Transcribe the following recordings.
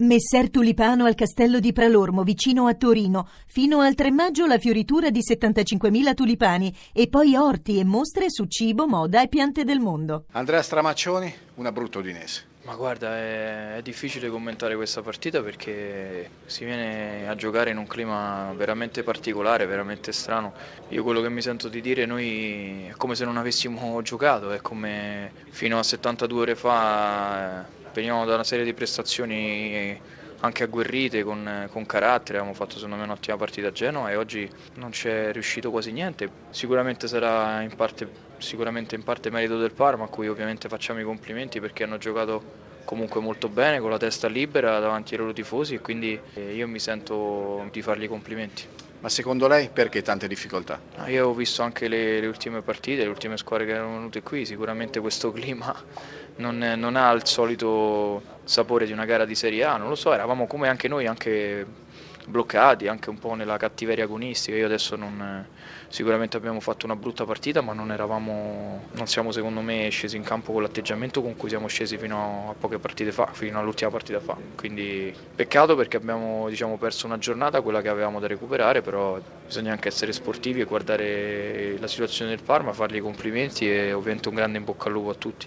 Messer Tulipano al castello di Pralormo, vicino a Torino. Fino al 3 maggio la fioritura di 75.000 tulipani e poi orti e mostre su cibo, moda e piante del mondo. Andrea Stramaccioni, una brutta udinese. Ma guarda, è, è, difficile commentare questa partita perché si viene a giocare in un clima veramente particolare, veramente strano. Io quello che mi sento di dire noi è come se non avessimo giocato, è come fino a 72 ore fa Veniamo da una serie di prestazioni anche agguerrite, con, con, carattere, abbiamo fatto secondo me un'ottima partita a Genova e oggi non c'è riuscito quasi niente. Sicuramente sarà in parte, sicuramente in parte merito del Parma, a cui ovviamente facciamo i complimenti perché hanno giocato comunque molto bene, con la testa libera davanti ai loro tifosi e quindi eh, io mi sento di fargli i complimenti. Ma secondo lei perché tante difficoltà? Io ho visto anche le, le, ultime partite, le ultime squadre che erano venute qui, sicuramente questo clima non, non, ha il solito sapore di una gara di Serie A, non lo so, eravamo come anche noi, anche bloccati, anche un po' nella cattiveria agonistica. Io adesso non, sicuramente abbiamo fatto una brutta partita, ma non, eravamo, non siamo secondo me scesi in campo con l'atteggiamento con cui siamo scesi fino a poche partite fa, fino all'ultima partita fa. Quindi peccato perché abbiamo diciamo, perso una giornata, quella che avevamo da recuperare, però bisogna anche essere sportivi e guardare la situazione del Parma, fargli i complimenti e ovviamente un grande in bocca al lupo a tutti.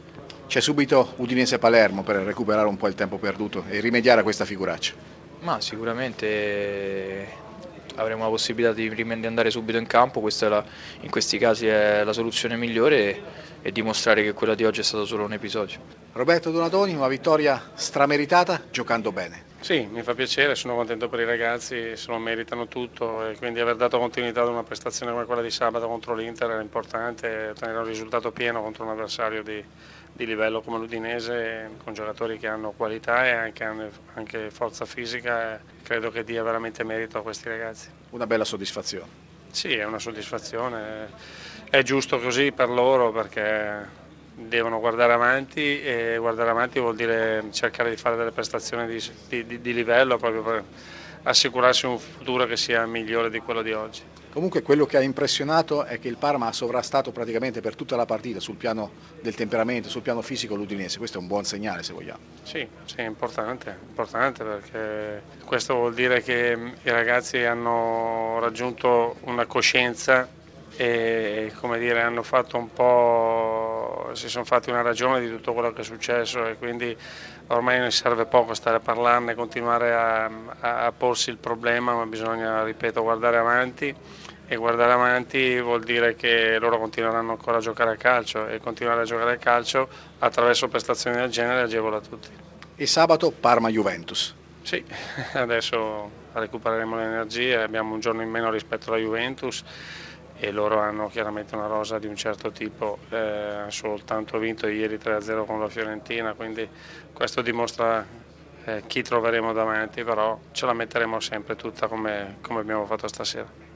C'è subito Udinese-Palermo per recuperare un po' il tempo perduto e rimediare a questa figuraccia. Ma sicuramente avremo la possibilità di, di andare subito in campo, questa la, in questi casi è la soluzione migliore e, e, dimostrare che quella di oggi è stato solo un episodio. Roberto Donatoni, una vittoria strameritata giocando bene. Sì, mi fa piacere, sono contento per i ragazzi, se lo meritano tutto e quindi aver dato continuità ad una prestazione come quella di sabato contro l'Inter era importante, ottenere un risultato pieno contro un avversario di, di livello come l'Udinese, con giocatori che hanno qualità e anche, anche forza fisica, credo che dia veramente merito a questi ragazzi. Una bella soddisfazione. Sì, è una soddisfazione, è giusto così per loro perché devono guardare avanti e guardare avanti vuol dire cercare di fare delle prestazioni di, di, di livello proprio per assicurarsi un futuro che sia migliore di quello di oggi. Comunque quello che ha impressionato è che il Parma ha sovrastato praticamente per tutta la partita sul piano del temperamento, sul piano fisico l'Udinese, questo è un buon segnale se vogliamo. Sì, sì è importante, importante perché questo vuol dire che i ragazzi hanno raggiunto una coscienza e come dire, hanno fatto un po', si sono fatti una ragione di tutto quello che è successo e quindi ormai non serve poco stare a parlarne, continuare a, a, a porsi il problema, ma bisogna, ripeto, guardare avanti e guardare avanti vuol dire che loro continueranno ancora a giocare a calcio e continuare a giocare a calcio attraverso prestazioni del genere agevola tutti. E sabato Parma-Juventus. Sì, adesso recupereremo le energie, abbiamo un giorno in meno rispetto alla Juventus e loro hanno chiaramente una rosa di un certo tipo, eh, soltanto vinto ieri 3-0 con la Fiorentina, quindi questo dimostra eh, chi troveremo davanti, però ce la metteremo sempre tutta come, come abbiamo fatto stasera.